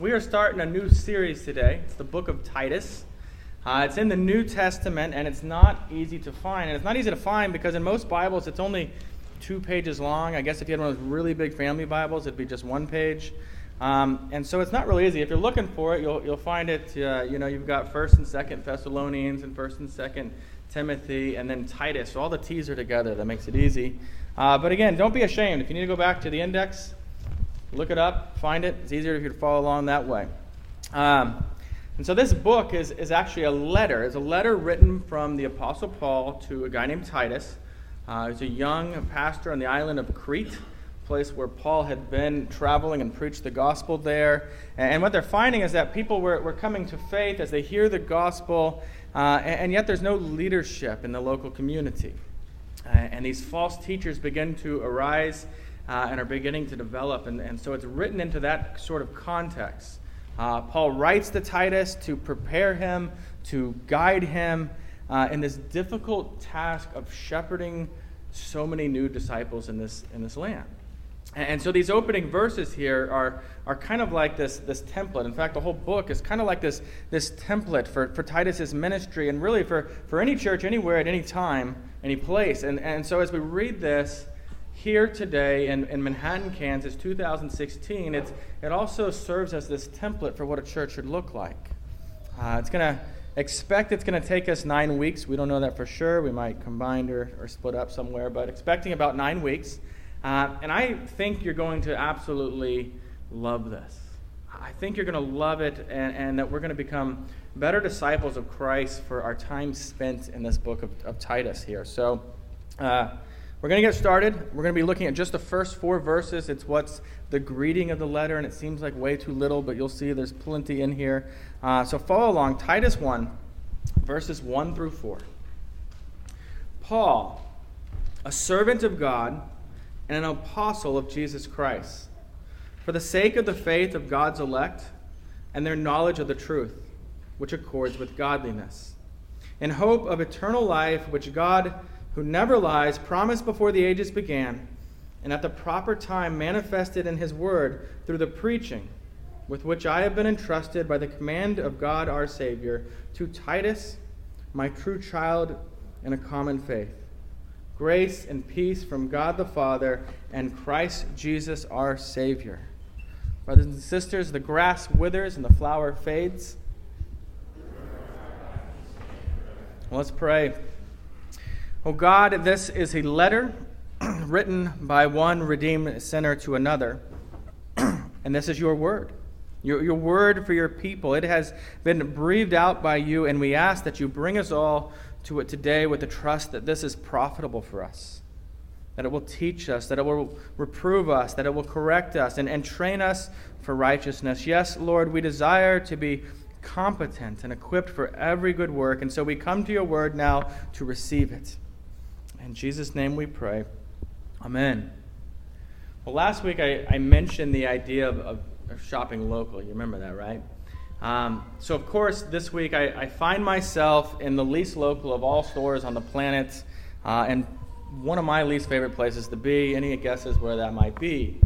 we are starting a new series today. It's the book of Titus. Uh, it's in the New Testament, and it's not easy to find. And it's not easy to find because in most Bibles, it's only two pages long. I guess if you had one of those really big family Bibles, it'd be just one page. Um, and so it's not really easy. If you're looking for it, you'll, you'll find it. Uh, you know, you've got First and Second Thessalonians and First and Second Timothy, and then Titus. So all the T's are together. That makes it easy. Uh, but again, don't be ashamed. If you need to go back to the index, look it up, find it. It's easier if you follow along that way. Um, and so this book is, is actually a letter. It's a letter written from the Apostle Paul to a guy named Titus. Uh, he's a young pastor on the island of Crete, a place where Paul had been traveling and preached the gospel there. And, what they're finding is that people were, were coming to faith as they hear the gospel, uh, and, and, yet there's no leadership in the local community. Uh, and these false teachers begin to arise uh, and are beginning to develop. And, and so it's written into that sort of context. Uh, Paul writes to Titus to prepare him, to guide him uh, in this difficult task of shepherding so many new disciples in this, in this land. And so these opening verses here are, are kind of like this, this template. In fact, the whole book is kind of like this, this template for, for Titus's ministry and really for, for any church, anywhere, at any time, any place. And, and so as we read this, here today in, in Manhattan, Kansas, 2016, it's, it also serves as this template for what a church should look like. Uh, it's going to expect it's going to take us nine weeks. We don't know that for sure. We might combine or, or split up somewhere, but expecting about nine weeks. Uh, and I think you're going to absolutely love this. I think you're going to love it and, and that we're going to become better disciples of Christ for our time spent in this book of, of Titus here. So, uh, we're going to get started. We're going to be looking at just the first four verses. It's what's the greeting of the letter, and it seems like way too little, but you'll see there's plenty in here. Uh, so follow along. Titus 1, verses 1 through 4. Paul, a servant of God and an apostle of Jesus Christ, for the sake of the faith of God's elect and their knowledge of the truth, which accords with godliness, in hope of eternal life, which God who never lies, promised before the ages began, and at the proper time manifested in his word through the preaching with which I have been entrusted by the command of God our Savior to Titus, my true child in a common faith. Grace and peace from God the Father and Christ Jesus our Savior. Brothers and sisters, the grass withers and the flower fades. Let's pray. Oh God, this is a letter written by one redeemed sinner to another, and this is your word. Your, your word for your people. It has been breathed out by you, and we ask that you bring us all to it today with the trust that this is profitable for us, that it will teach us, that it will reprove us, that it will correct us, and, and train us for righteousness. Yes, Lord, we desire to be competent and equipped for every good work, and so we come to your word now to receive it. In Jesus' name we pray. Amen. Well, last week I, I mentioned the idea of, of, of, shopping local. You remember that, right? Um, so, of course, this week I, I, find myself in the least local of all stores on the planet, uh, and one of my least favorite places to be. Any guesses where that might be?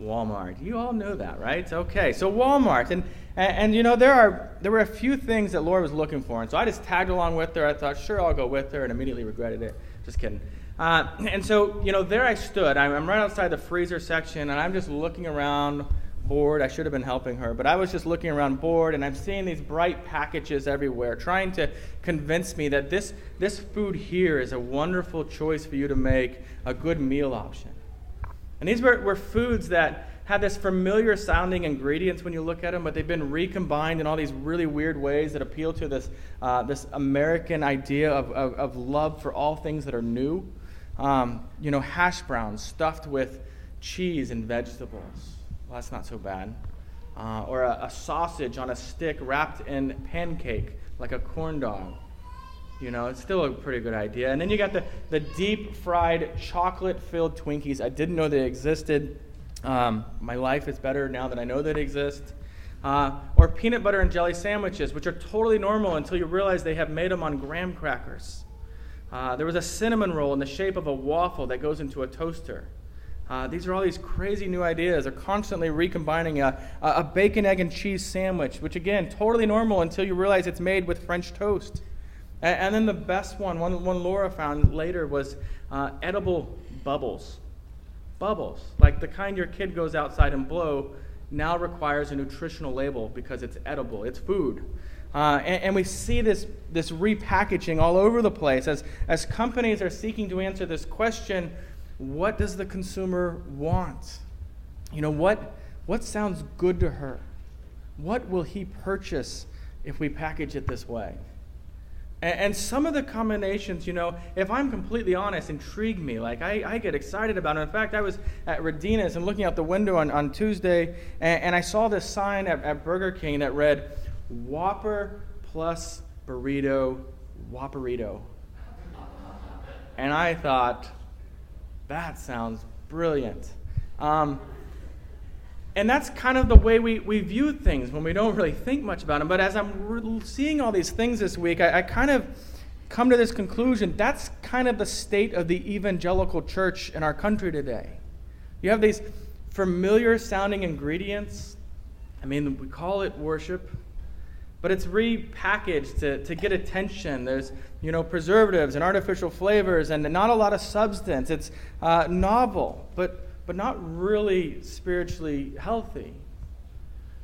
Walmart. You all know that, right? Okay, so Walmart. And, and, and, you know, there, are, there were a few things that Laura was looking for. And so I just tagged along with her. I thought, sure, I'll go with her, and immediately regretted it. Just kidding. Uh, and so, you know, there I stood. I'm, I'm right outside the freezer section, and I'm just looking around bored. I should have been helping her, but I was just looking around bored, and I'm seeing these bright packages everywhere, trying to convince me that this, this food here is a wonderful choice for you to make a good meal option. And these were, were foods that had this familiar sounding ingredients when you look at them, but they've been recombined in all these really weird ways that appeal to this, uh, this American idea of, of, of, love for all things that are new. Um, you know, hash browns stuffed with cheese and vegetables. Well, that's not so bad. Uh, or a, a sausage on a stick wrapped in pancake, like a corn dog. You know, it's still a pretty good idea. And then you got the, the deep fried chocolate filled Twinkies. I didn't know they existed. Um, my life is better now that I know they exist. Uh, or peanut butter and jelly sandwiches, which are totally normal until you realize they have made them on graham crackers. Uh, there was a cinnamon roll in the shape of a waffle that goes into a toaster. Uh, these are all these crazy new ideas. They're constantly recombining a, a bacon, egg, and cheese sandwich, which again, totally normal until you realize it's made with French toast. And, and then the best one, one, one Laura found later, was uh, edible bubbles. Bubbles, like the kind your kid goes outside and blow, now requires a nutritional label because it's edible, it's food. Uh, and, and, we see this, this repackaging all over the place as, as companies are seeking to answer this question what does the consumer want? You know, what, what sounds good to her? What will he purchase if we package it this way? And, and some of the combinations, you know, if I'm completely honest, intrigue me. Like, I, I get excited about it. In fact, I was at Radina's and looking out the window on, on Tuesday, and, and I saw this sign at, at Burger King that read, Whopper plus burrito, Whopperito. And I thought, that sounds brilliant. Um, and that's kind of the way we, we view things when we don't really think much about them. But as I'm re- seeing all these things this week, I, I kind of come to this conclusion that's kind of the state of the evangelical church in our country today. You have these familiar sounding ingredients. I mean, we call it worship, but it's repackaged to, to get attention. There's, you know, preservatives and artificial flavors and not a lot of substance. It's uh, novel, but, but not really spiritually healthy.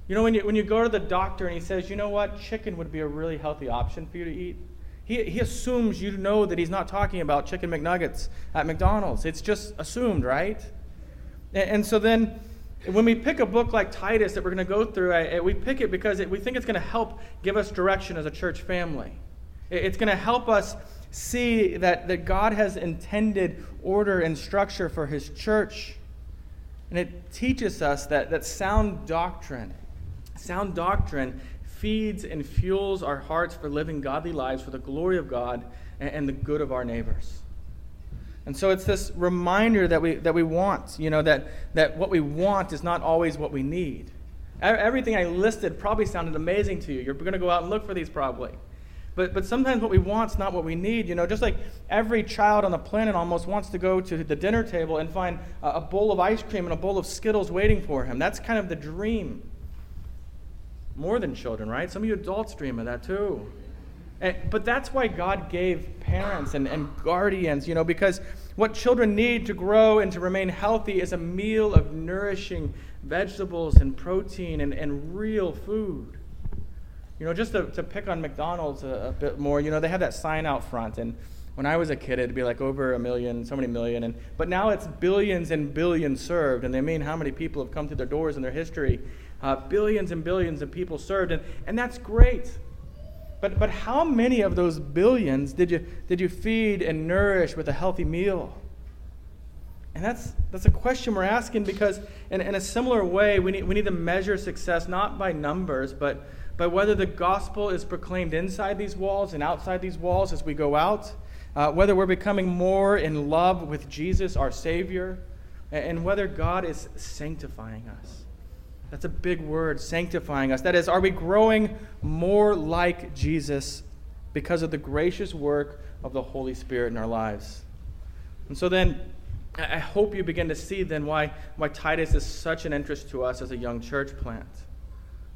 You know, when you, when you go to the doctor and he says, you know what, chicken would be a really healthy option for you to eat, he, he assumes you know that he's not talking about chicken McNuggets at McDonald's. It's just assumed, right? And, and so then when we pick a book like Titus that we're going to go through, I, we pick it because it, we think it's going to help give us direction as a church family. It, it's going to help us see that, that God has intended order and structure for his church. And it teaches us that, that sound doctrine, sound doctrine feeds and fuels our hearts for living godly lives for the glory of God and, and the good of our neighbors. And so it's this reminder that we, that we want, you know, that, that what we want is not always what we need. Everything I listed probably sounded amazing to you. You're going to go out and look for these probably. But, but sometimes what we want is not what we need. You know, just like every child on the planet almost wants to go to the dinner table and find a, a bowl of ice cream and a bowl of Skittles waiting for him. That's kind of the dream. More than children, right? Some of you adults dream of that too. And, but that's why God gave parents and, and guardians, you know, because what children need to grow and to remain healthy is a meal of nourishing vegetables and protein and, and real food. You know, just to, to pick on McDonald's a, a, bit more, you know, they have that sign out front. And when I was a kid, it'd be like over a million, so many million. And, but now it's billions and billions served. And they mean how many people have come through their doors in their history. Uh, billions and billions of people served. And, and that's great. But, but how many of those billions did you, did you feed and nourish with a healthy meal? And that's, that's a question we're asking because, in, in a similar way, we need, we need to measure success not by numbers, but by whether the gospel is proclaimed inside these walls and outside these walls as we go out, uh, whether we're becoming more in love with Jesus, our Savior, and whether God is sanctifying us. That's a big word, sanctifying us. That is, are we growing more like Jesus because of the gracious work of the Holy Spirit in our lives? And so then, I hope you begin to see then why, why Titus is such an interest to us as a young church plant.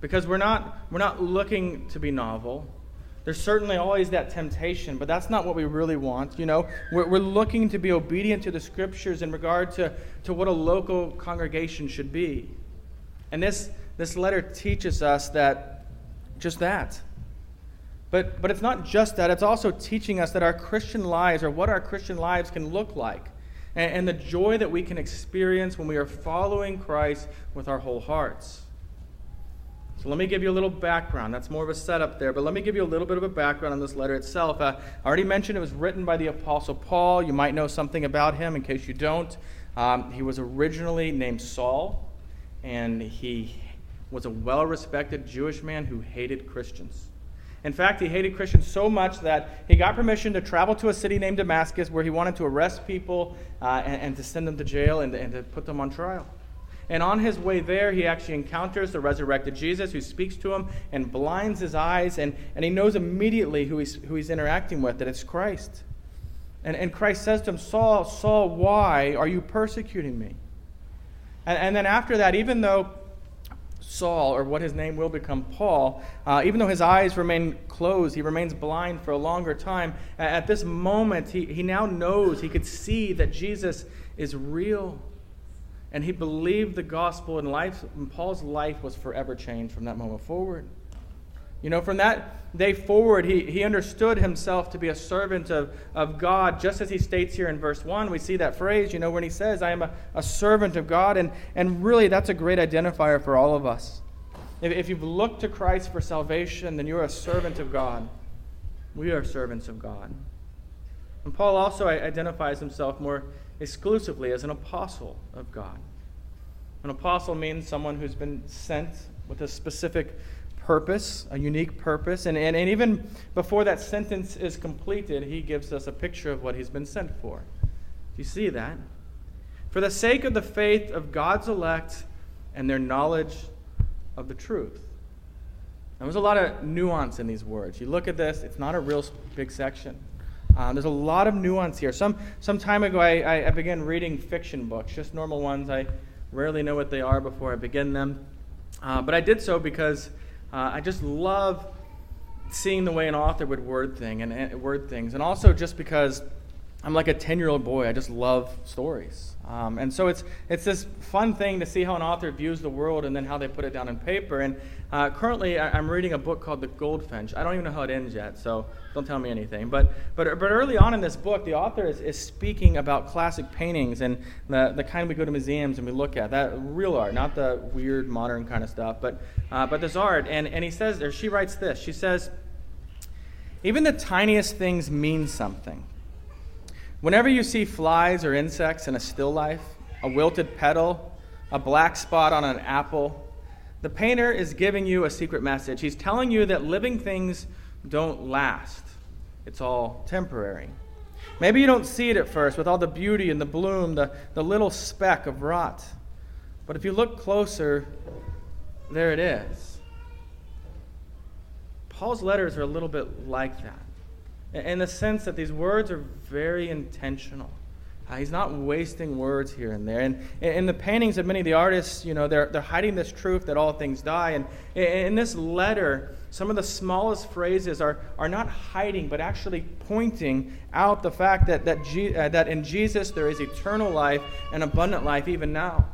Because we're not, we're not looking to be novel. There's certainly always that temptation, but that's not what we really want. You know, we're, we're looking to be obedient to the scriptures in regard to, to what a local congregation should be. And this, this letter teaches us that just that. But, but it's not just that, it's also teaching us that our Christian lives, or what our Christian lives can look like, and, and the joy that we can experience when we are following Christ with our whole hearts. So let me give you a little background. That's more of a setup there, but let me give you a little bit of a background on this letter itself. Uh, I already mentioned it was written by the Apostle Paul. You might know something about him in case you don't. Um, he was originally named Saul and he was a well respected Jewish man who hated Christians. In fact, he hated Christians so much that he got permission to travel to a city named Damascus where he wanted to arrest people uh, and, and, to send them to jail and, and to put them on trial. And on his way there, he actually encounters the resurrected Jesus who speaks to him and blinds his eyes, and, and he knows immediately who he's, who he's interacting with, that it's Christ. And, and Christ says to him, Saul, Saul, why are you persecuting me? And, and then after that, even though Saul, or what his name will become, Paul, uh, even though his eyes remain closed, he remains blind for a longer time. At this moment, he, he now knows, he could see that Jesus is real. And he believed the gospel, and, life, and Paul's life was forever changed from that moment forward. You know, from that day forward, he, he understood himself to be a servant of, of God, just as he states here in verse 1. We see that phrase, you know, when he says, I am a, a servant of God. And, and really, that's a great identifier for all of us. If, if you've looked to Christ for salvation, then you're a servant of God. We are servants of God. And Paul also identifies himself more exclusively as an apostle of God. An apostle means someone who's been sent with a specific purpose, a unique purpose. And, and, and even before that sentence is completed, he gives us a picture of what he's been sent for. Do you see that? For the sake of the faith of God's elect and their knowledge of the truth. Now, there's a lot of nuance in these words. You look at this, it's not a real big section. Um, there's a lot of nuance here. Some, some time ago, I, I, I began reading fiction books, just normal ones. I rarely know what they are before I begin them. Uh, but I did so because uh, I just love seeing the way an author would word thing and, and word things, and also just because I'm like a 10 year old boy. I just love stories. Um, and so it's, it's this fun thing to see how an author views the world and then how they put it down in paper. And uh, currently, I, am reading a book called The Goldfinch. I don't even know how it ends yet, so don't tell me anything. But, but, but early on in this book, the author is, is speaking about classic paintings and the, the kind we go to museums and we look at. That real art, not the weird modern kind of stuff, but, uh, but this art. And, and he says, or she writes this She says, Even the tiniest things mean something. Whenever you see flies or insects in a still life, a wilted petal, a black spot on an apple, the painter is giving you a secret message. He's telling you that living things don't last, it's all temporary. Maybe you don't see it at first with all the beauty and the bloom, the, the little speck of rot. But if you look closer, there it is. Paul's letters are a little bit like that in the sense that these words are very intentional. Uh, he's not wasting words here and there. And in the paintings of many of the artists, you know, they're, they're hiding this truth that all things die. And in this letter, some of the smallest phrases are, are not hiding, but actually pointing out the fact that, that, G, uh, that in Jesus there is eternal life and abundant life even now.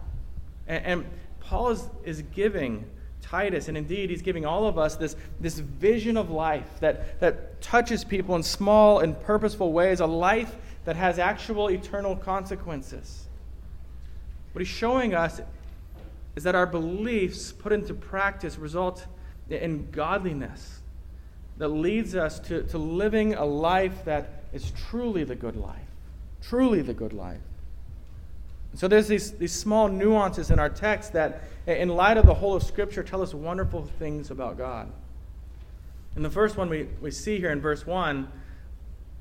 And, and Paul is, is giving Titus, and indeed, he's giving all of us this, this vision of life that, that touches people in small and purposeful ways, a life that has actual eternal consequences. What he's showing us is that our beliefs put into practice result in godliness that leads us to, to living a life that is truly the good life. Truly the good life. So there's these, these small nuances in our text that, in light of the whole of Scripture, tell us wonderful things about God. And the first one we, we see here in verse 1,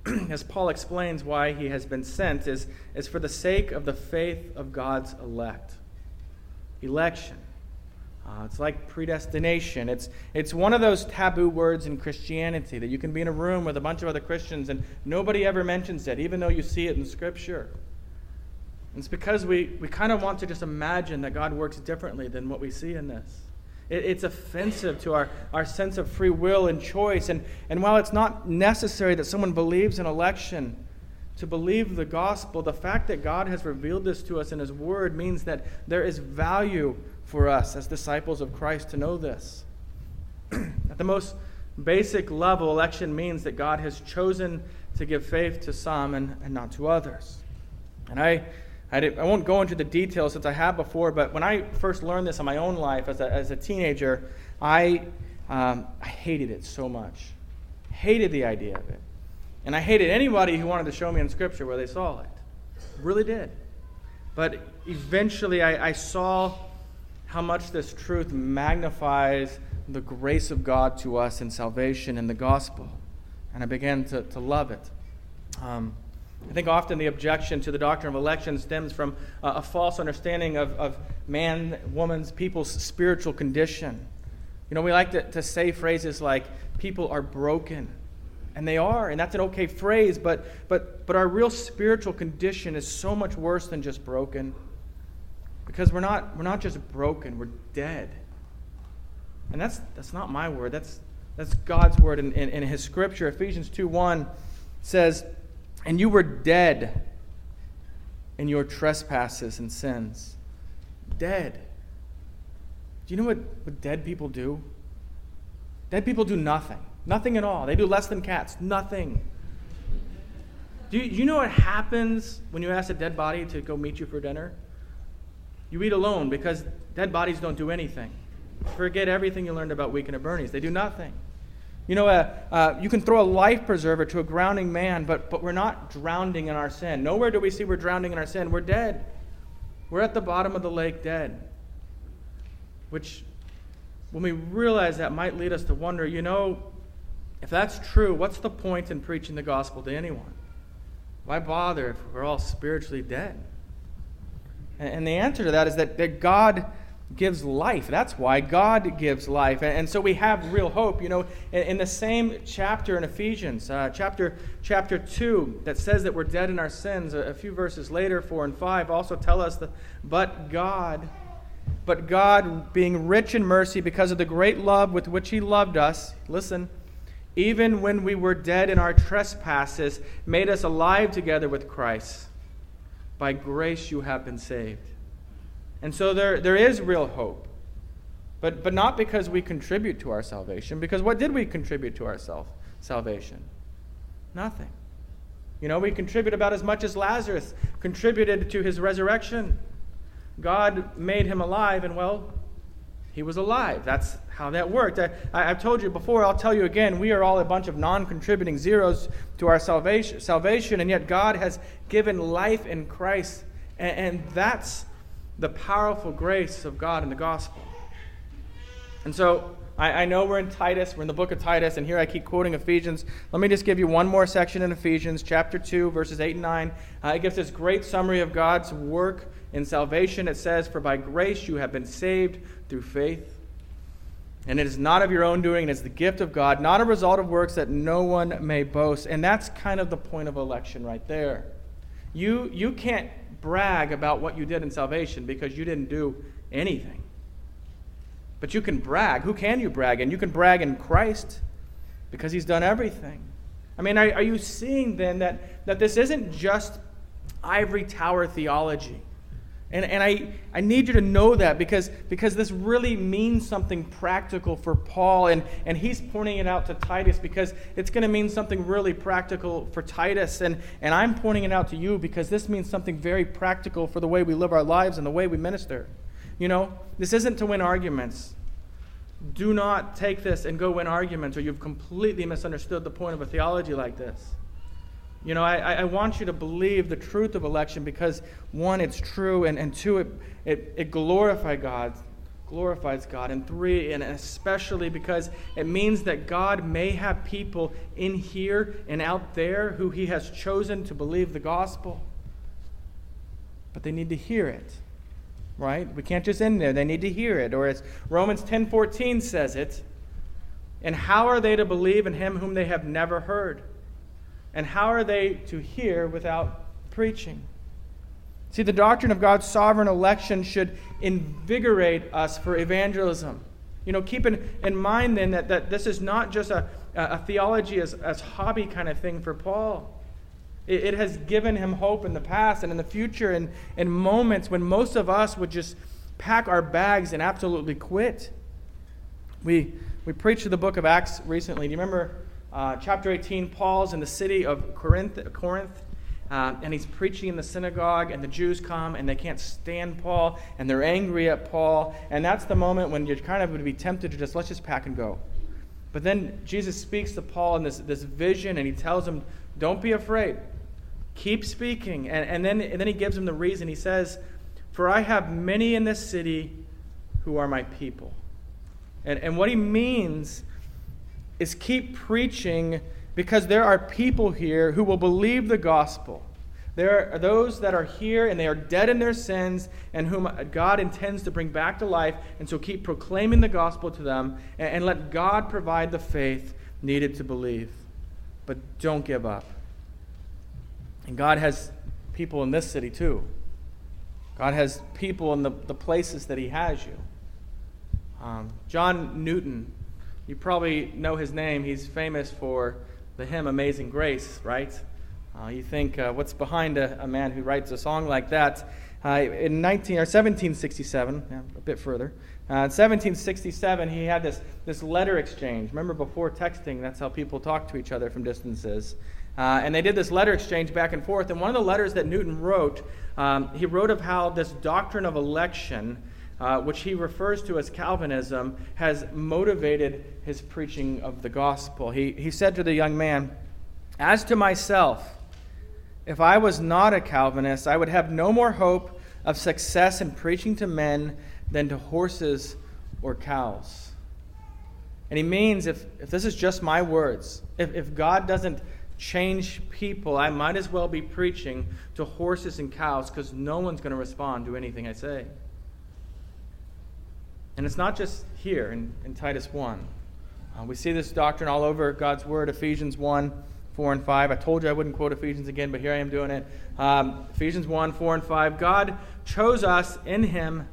as Paul explains why he has been sent, is, is for the sake of the faith of God's elect. Election. Uh, it's like predestination. It's, it's one of those taboo words in Christianity that you can be in a room with a bunch of other Christians and nobody ever mentions it, even though you see it in Scripture. It's because we, we kind of want to just imagine that God works differently than what we see in this. It, it's offensive to our, our sense of free will and choice. And, and while it's not necessary that someone believes in election to believe the gospel, the fact that God has revealed this to us in His Word means that there is value for us as disciples of Christ to know this. At the most basic level, election means that God has chosen to give faith to some and, and not to others. And I I, did, I won't go into the details since I have before, but when I first learned this in my own life as a, as a teenager, I, um, I hated it so much. Hated the idea of it. And I hated anybody who wanted to show me in Scripture where they saw it. Really did. But eventually I, I saw how much this truth magnifies the grace of God to us in salvation and the gospel. And I began to, to love it. Um, I think often the objection to the doctrine of election stems from uh, a false understanding of, of man, woman's, people's spiritual condition. You know, we like to, to say phrases like, people are broken. And they are, and that's an okay phrase, but, but, but our real spiritual condition is so much worse than just broken. Because we're not, we're not just broken, we're dead. And that's, that's not my word, that's, that's God's word in, in, in His scripture. Ephesians 2 1 says, And you were dead in your trespasses and sins. Dead. Do you know what, what dead people do? Dead people do nothing. Nothing at all. They do less than cats. Nothing. Do you, you know what happens when you ask a dead body to go meet you for dinner? You eat alone because dead bodies don't do anything. Forget everything you learned about Weekend at Bernie's. They do nothing. You know, uh, uh, you can throw a life preserver to a drowning man, but, but we're not drowning in our sin. Nowhere do we see we're drowning in our sin. We're dead. We're at the bottom of the lake dead. Which, when we realize that, might lead us to wonder you know, if that's true, what's the point in preaching the gospel to anyone? Why bother if we're all spiritually dead? And, and the answer to that is that, that God gives life. That's why God gives life. And, so we have real hope. You know, in, the same chapter in Ephesians, uh, chapter, chapter 2, that says that we're dead in our sins, a, a, few verses later, 4 and 5, also tell us that, but God, but God, being rich in mercy because of the great love with which He loved us, listen, even when we were dead in our trespasses, made us alive together with Christ. By grace you have been saved and so there, there is real hope. But, but not because we contribute to our salvation, because what did we contribute to our self, salvation? Nothing. You know, we contribute about as much as Lazarus contributed to his resurrection. God made him alive, and well, he was alive. That's how that worked. I, have told you before, I'll tell you again, we are all a bunch of non contributing zeros to our salvation, salvation, and yet God has given life in Christ. And, and that's the powerful grace of God in the gospel. And so I, I, know we're in Titus, we're in the book of Titus, and here I keep quoting Ephesians. Let me just give you one more section in Ephesians, chapter 2, verses 8 and 9. Uh, it gives this great summary of God's work in salvation. It says, For by grace you have been saved through faith. And it is not of your own doing, it is the gift of God, not a result of works that no one may boast. And that's kind of the point of election right there. You, you can't brag about what you did in salvation because you didn't do anything. But you can brag. Who can you brag in? You can brag in Christ because he's done everything. I mean, are, are you seeing then that, that this isn't just ivory tower theology? And, and I, I need you to know that because, because this really means something practical for Paul. And, and he's pointing it out to Titus because it's going to mean something really practical for Titus. And, and I'm pointing it out to you because this means something very practical for the way we live our lives and the way we minister. You know, this isn't to win arguments. Do not take this and go win arguments, or you've completely misunderstood the point of a theology like this. You know, I, I want you to believe the truth of election because, one, it's true, and, and two, it, it, it glorifies God, glorifies God, and three, and especially because it means that God may have people in here and out there who He has chosen to believe the gospel, but they need to hear it, right? We can't just end there; they need to hear it, or as Romans ten fourteen says it. And how are they to believe in Him whom they have never heard? And how are they to hear without preaching? See, the doctrine of God's sovereign election should invigorate us for evangelism. You know, keep in, in mind then that, that this is not just a, a theology as, as hobby kind of thing for Paul. It, it has given him hope in the past and in the future, and in moments when most of us would just pack our bags and absolutely quit. We, we preached the book of Acts recently. Do you remember uh, chapter 18, Paul's in the city of Corinth, Corinth uh, and he's preaching in the synagogue, and the Jews come and they can't stand Paul, and they're angry at Paul. And that's the moment when you're kind of would be tempted to just, let's just pack and go. But then Jesus speaks to Paul in this, this vision, and he tells him, don't be afraid. Keep speaking. And, and, then, and then he gives him the reason. He says, For I have many in this city who are my people. And, and what he means is keep preaching because there are people here who will believe the gospel. There are those that are here and they are dead in their sins and whom God intends to bring back to life. And so keep proclaiming the gospel to them and, and let God provide the faith needed to believe. But don't give up. And God has people in this city too. God has people in the, the places that He has you. Um, John Newton, you probably know his name. He's famous for the hymn Amazing Grace, right? Uh, you think, uh, what's behind a, a, man who writes a song like that? Uh, in 19, or 1767, yeah, a bit further, uh, in 1767, he had this, this letter exchange. Remember, before texting, that's how people talk to each other from distances. Uh, and they did this letter exchange back and forth. And one of the letters that Newton wrote, um, he wrote of how this doctrine of election, uh, which he refers to as Calvinism, has motivated his preaching of the gospel. He, he said to the young man, As to myself, if I was not a Calvinist, I would have no more hope of success in preaching to men than to horses or cows. And he means if, if this is just my words, if, if God doesn't change people, I might as well be preaching to horses and cows because no one's going to respond to anything I say. And it's not just here in, in Titus 1. Uh, we see this doctrine all over God's Word, Ephesians 1, 4 and 5. I told you I wouldn't quote Ephesians again, but here I am doing it. Um, Ephesians 1, 4 and 5. God chose us in Him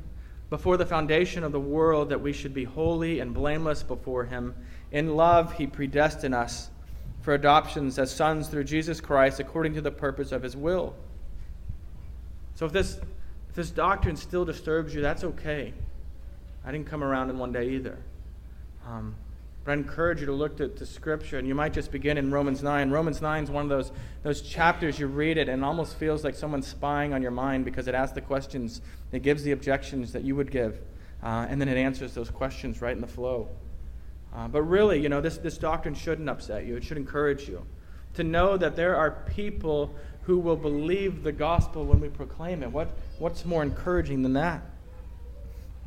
before the foundation of the world that we should be holy and blameless before Him. In love, He predestined us for adoptions as sons through Jesus Christ according to the purpose of his will. So if this, if this doctrine still disturbs you, that's okay. I didn't come around in one day either. Um, but I encourage you to look to, to, Scripture, and you might just begin in Romans 9. Romans 9 is one of those, those chapters you read it, and it almost feels like someone's spying on your mind because it asks the questions, it gives the objections that you would give, uh, and then it answers those questions right in the flow. Uh, but really, you know, this, this doctrine shouldn't upset you. It should encourage you to know that there are people who will believe the gospel when we proclaim it. What, what's more encouraging than that?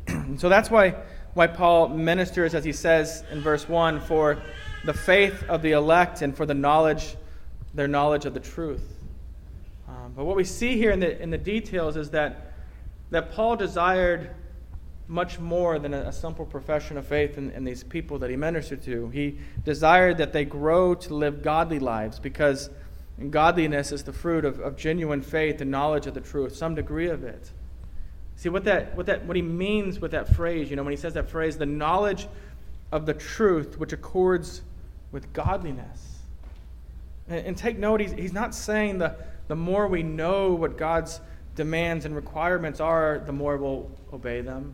so that's why, why Paul ministers, as he says in verse 1, for the faith of the elect and for the knowledge, their knowledge of the truth. Um, but what we see here in the, in the details is that, that Paul desired much more than a, a simple profession of faith in, in, these people that he ministered to. He desired that they grow to live godly lives because godliness is the fruit of, of genuine faith and knowledge of the truth, some degree of it. See what that, what that what he means with that phrase, you know, when he says that phrase, the knowledge of the truth which accords with godliness. And, and take note, he's, he's not saying the, the more we know what God's demands and requirements are, the more we'll obey them.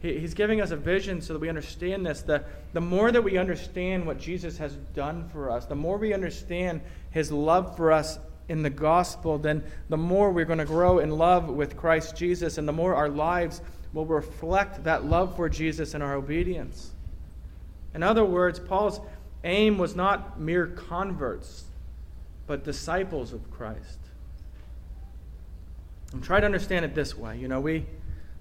He, He's giving us a vision so that we understand this. The, the more that we understand what Jesus has done for us, the more we understand his love for us in the gospel, then the more we're going to grow in love with Christ Jesus, and the more our lives will reflect that love for Jesus and our obedience. In other words, Paul's aim was not mere converts, but disciples of Christ. And try to understand it this way. You know, we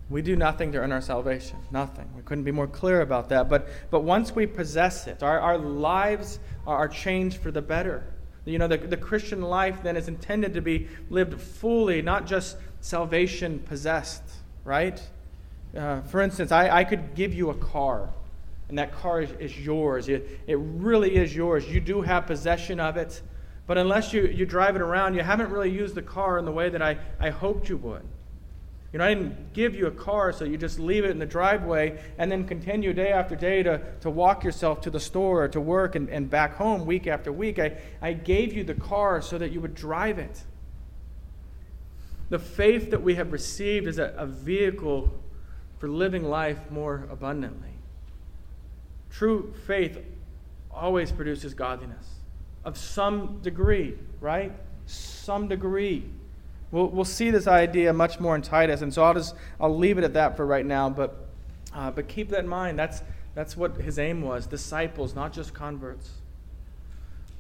we do nothing to earn our salvation. Nothing. We couldn't be more clear about that. But, but once we possess it, our, our lives are changed for the better. You know, the, the Christian life then is intended to be lived fully, not just salvation possessed, right? Uh, for instance, I, I could give you a car, and that car is, is yours. It, it really is yours. You do have possession of it, but unless you, you drive it around, you haven't really used the car in the way that I, I hoped you would. You know, I didn't give you a car so you just leave it in the driveway and then continue day after day to, to walk yourself to the store or to work and, and back home week after week. I, I gave you the car so that you would drive it. The faith that we have received is a, a vehicle for living life more abundantly. True faith always produces godliness of some degree, right? Some degree. We'll, we'll see this idea much more in Titus, and so I'll just I'll leave it at that for right now. But uh, but keep that in mind. That's that's what his aim was: disciples, not just converts.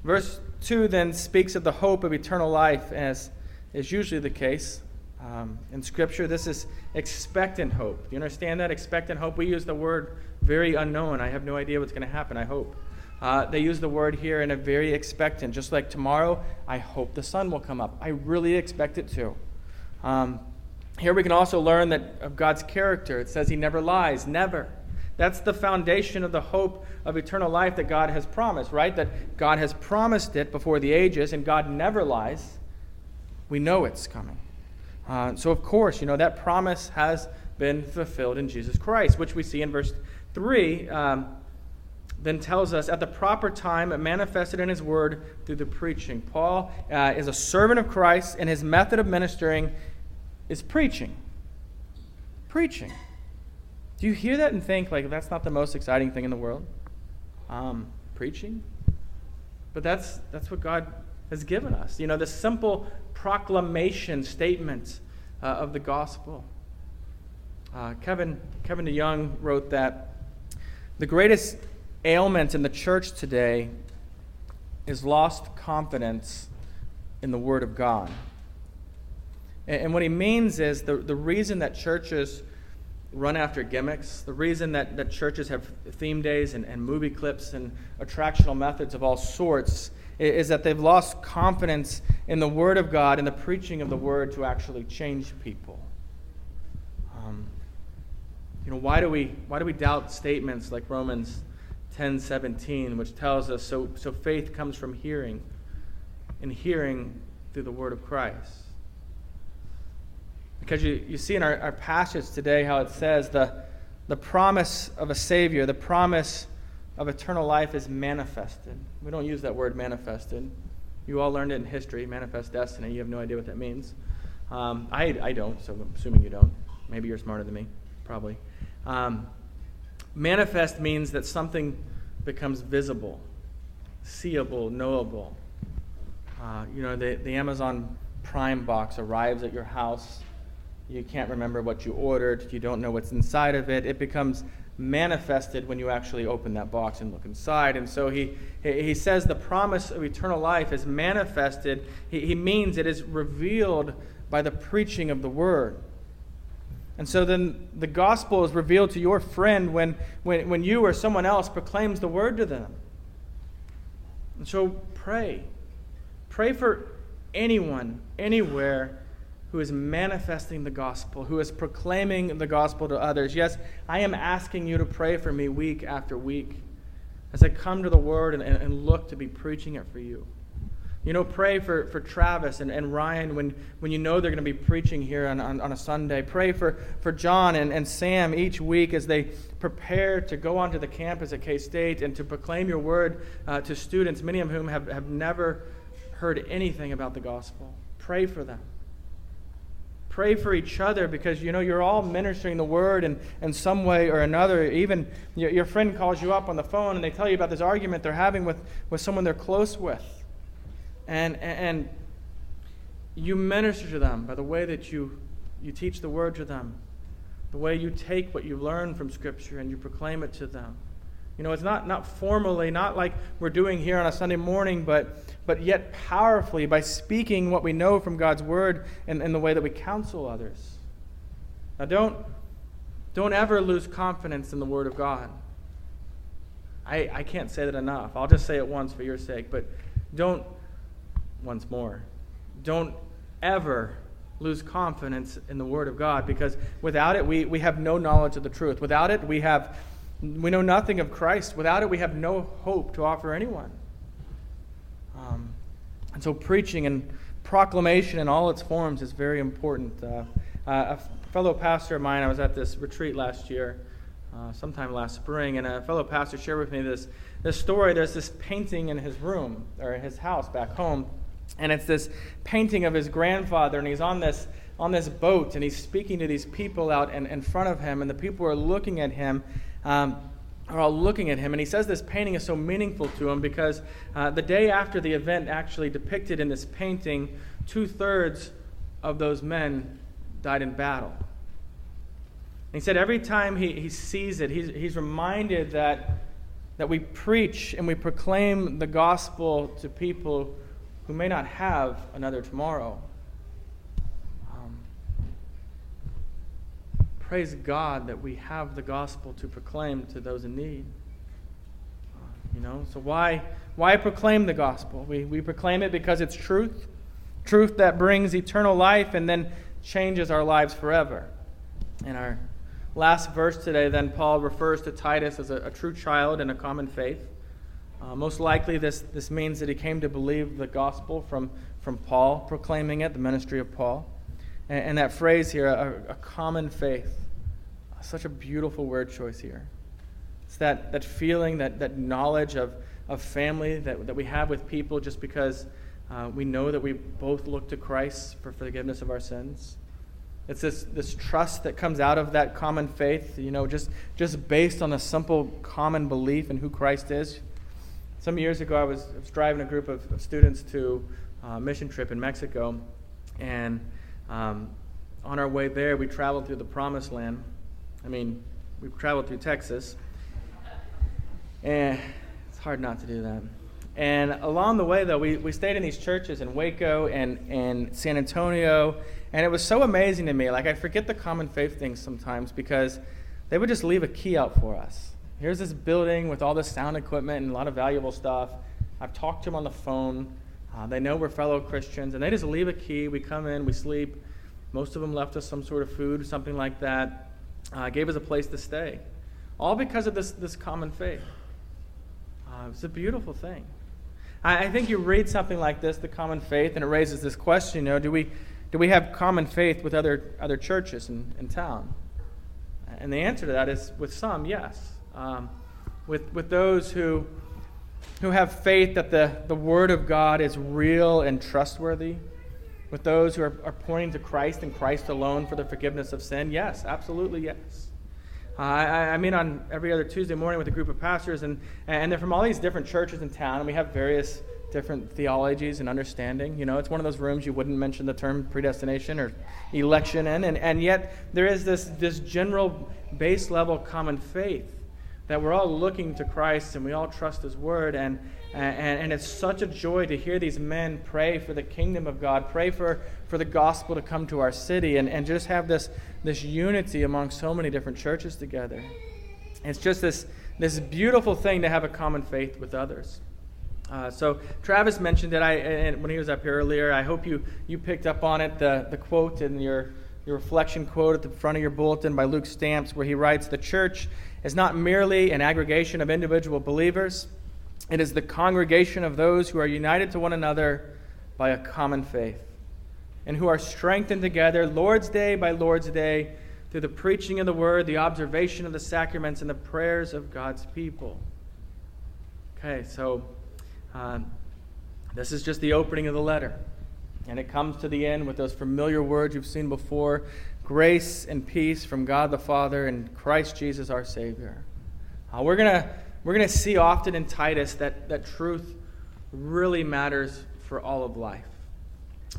Verse two then speaks of the hope of eternal life, as is usually the case um, in Scripture. This is expectant hope. Do you understand that expectant hope? We use the word very unknown. I have no idea what's going to happen. I hope. Uh, they use the word here in a very expectant, just like tomorrow, I hope the sun will come up. I really expect it to. Um, here we can also learn that of God's character. It says he never lies, never. That's the foundation of the hope of eternal life that God has promised, right? That God has promised it before the ages, and God never lies. We know it's coming. Uh, so, of course, you know, that promise has been fulfilled in Jesus Christ, which we see in verse 3. Um, then tells us at the proper time it manifested in his word through the preaching. Paul uh, is a servant of Christ, and his method of ministering is preaching. Preaching. Do you hear that and think, like, that's not the most exciting thing in the world? Um, preaching? But that's, that's what God has given us. You know, the simple proclamation statement uh, of the gospel. Uh, Kevin, Kevin DeYoung wrote that the greatest ailment in the church today is lost confidence in the Word of God. And, and what he means is the, the reason that churches run after gimmicks, the reason that, that churches have theme days and, and movie clips and attractional methods of all sorts is that they've lost confidence in the Word of God and the preaching of the Word to actually change people. Um, you know, why do we why do we doubt statements like Romans 10 17, which tells us so, so faith comes from hearing, and hearing through the word of Christ. Because you, you see in our, our passage today how it says the, the promise of a Savior, the promise of eternal life is manifested. We don't use that word manifested. You all learned it in history, manifest destiny. You have no idea what that means. Um, I, I don't, so I'm assuming you don't. Maybe you're smarter than me, probably. Um, Manifest means that something becomes visible, seeable, knowable. Uh, you know, the, the Amazon Prime box arrives at your house. You can't remember what you ordered. You don't know what's inside of it. It becomes manifested when you actually open that box and look inside. And so he, he says the promise of eternal life is manifested. He, he means it is revealed by the preaching of the word. And so then the gospel is revealed to your friend when, when, when you or someone else proclaims the word to them. And so pray. Pray for anyone, anywhere, who is manifesting the gospel, who is proclaiming the gospel to others. Yes, I am asking you to pray for me week after week as I come to the word and, and look to be preaching it for you. You know, pray for, for Travis and, and Ryan when, when you know they're going to be preaching here on, on, on, a Sunday. Pray for, for John and, and Sam each week as they prepare to go onto the campus at K State and to proclaim your word uh, to students, many of whom have, have never heard anything about the gospel. Pray for them. Pray for each other because you know you're all ministering the word in, in some way or another. Even your, your friend calls you up on the phone and they tell you about this argument they're having with, with someone they're close with and, and you minister to them by the way that you, you teach the word to them, the way you take what you learn from Scripture and you proclaim it to them. You know, it's not, not formally, not like we're doing here on a Sunday morning, but, but yet powerfully by speaking what we know from God's Word and, and the way that we counsel others. Now, don't, don't ever lose confidence in the Word of God. I, I can't say that enough. I'll just say it once for your sake, but don't, once more. Don't ever lose confidence in the Word of God because without it, we, we have no knowledge of the truth. Without it, we, have, we know nothing of Christ. Without it, we have no hope to offer anyone. Um, and so, preaching and proclamation in all its forms is very important. Uh, uh, a fellow pastor of mine, I was at this retreat last year, uh, sometime last spring, and a fellow pastor shared with me this, this story. There's this painting in his room, or his house back home and it's this painting of his grandfather, and he's on this, on this boat, and he's speaking to these people out in, in front of him, and the people are looking at him. Um, are all looking at him, and he says this painting is so meaningful to him because uh, the day after the event actually depicted in this painting, two thirds of those men died in battle. And he said every time he, he sees it, he's, he's reminded that, that we preach and we proclaim the gospel to people who may not have another tomorrow. Um, praise God that we have the gospel to proclaim to those in need. You know, so why, why proclaim the gospel? We, we proclaim it because it's truth, truth that brings eternal life and then changes our lives forever. In our last verse today, then, Paul refers to Titus as a, a true child in a common faith. Uh, most likely, this, this means that he came to believe the gospel from, from Paul, proclaiming it, the ministry of Paul. And, and that phrase here, a, a common faith, such a beautiful word choice here. It's that, that feeling, that, that knowledge of, of family that, that we have with people just because uh, we know that we both look to Christ for forgiveness of our sins. It's this, this trust that comes out of that common faith, you know, just, just based on a simple common belief in who Christ is. Some years ago, I was, I was driving a group of, of students to a mission trip in Mexico, and um, on our way there, we traveled through the Promised Land. I mean, we traveled through Texas, and it's hard not to do that. And along the way, though, we, we stayed in these churches in Waco and, and San Antonio. And it was so amazing to me. Like, I forget the common faith things sometimes because they would just leave a key out for us. Here's this building with all this sound equipment and a lot of valuable stuff. I've talked to them on the phone. Uh, they know we're fellow Christians. And they just leave a key. We come in, we sleep. Most of them left us some sort of food, something like that. Uh, gave us a place to stay. All because of this, this common faith. Uh, it's a beautiful thing. I, I think you read something like this, the common faith, and it raises this question, you know, do we, do we have common faith with other, other churches in, in town? And the answer to that is with some, yes. Um, with, with those who, who have faith that the, the Word of God is real and trustworthy, with those who are, are pointing to Christ and Christ alone for the forgiveness of sin, yes, absolutely yes. Uh, I, I meet on every other Tuesday morning with a group of pastors, and, and they're from all these different churches in town, and we have various different theologies and understanding. You know, it's one of those rooms you wouldn't mention the term predestination or election in, and, and yet there is this, this general base level common faith that we're all looking to Christ and we all trust His Word. And, and, and it's such a joy to hear these men pray for the kingdom of God, pray for, for the gospel to come to our city, and, and just have this, this unity among so many different churches together. It's just this, this beautiful thing to have a common faith with others. Uh, so Travis mentioned it I, when he was up here earlier. I hope you, you picked up on it, the, the quote in your, your reflection quote at the front of your bulletin by Luke Stamps, where he writes, The church is not merely an aggregation of individual believers, it is the congregation of those who are united to one another by a common faith and who are strengthened together Lord's Day by Lord's Day through the preaching of the word, the observation of the sacraments, and the prayers of God's people. Okay, so uh, this is just the opening of the letter. And it comes to the end with those familiar words you've seen before grace and peace from God the Father and Christ Jesus our Savior. Uh, we're going we're to see often in Titus that, that truth really matters for all of life.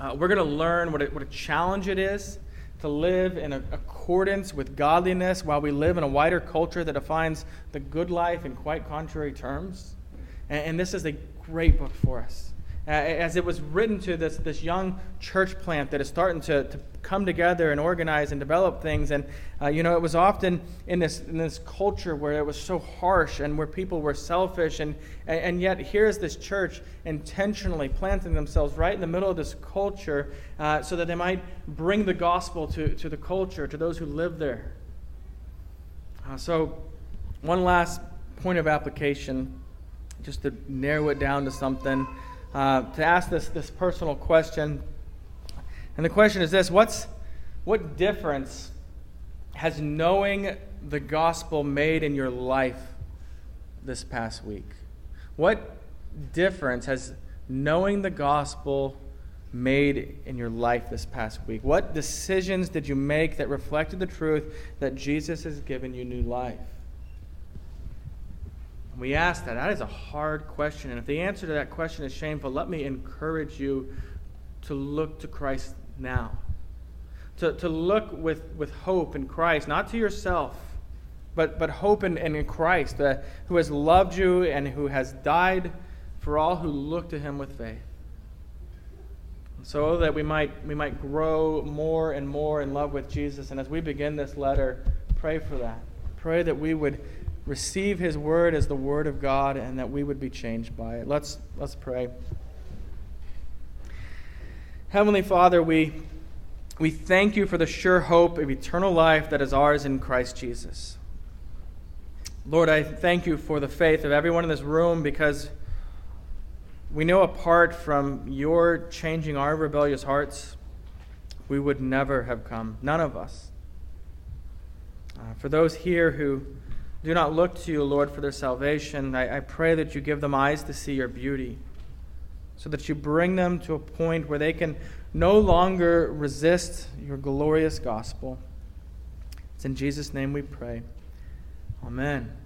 Uh, we're going to learn what a, what a challenge it is to live in a, accordance with godliness while we live in a wider culture that defines the good life in quite contrary terms. And, and this is a great book for us as it was written to this, this young church plant that is starting to, to come together and organize and develop things. And, uh, you know, it was often in this, in this culture where it was so harsh and where people were selfish. And, and yet, here's this church intentionally planting themselves right in the middle of this culture uh, so that they might bring the gospel to, to the culture, to those who live there. Uh, so, one last point of application, just to narrow it down to something. Uh, to ask this, this personal question. And the question is this What's, What difference has knowing the gospel made in your life this past week? What difference has knowing the gospel made in your life this past week? What decisions did you make that reflected the truth that Jesus has given you new life? We ask that. That is a hard question. And if the answer to that question is shameful, let me encourage you to look to Christ now. To, to look with, with hope in Christ, not to yourself, but, but hope in, in Christ, uh, who has loved you and who has died for all who look to him with faith. So that we might, we might grow more and more in love with Jesus. And as we begin this letter, pray for that. Pray that we would receive his word as the word of God and that we would be changed by it. Let's, let's pray. Heavenly Father, we, we thank you for the sure hope of eternal life that is ours in Christ Jesus. Lord, I thank you for the faith of everyone in this room because we know apart from your changing our rebellious hearts, we would never have come. None of us. Uh, for those here who do not look to you, Lord, for their salvation, I, I pray that you give them eyes to see your beauty, so that you bring them to a point where they can no longer resist your glorious gospel. It's in Jesus' name we pray. Amen.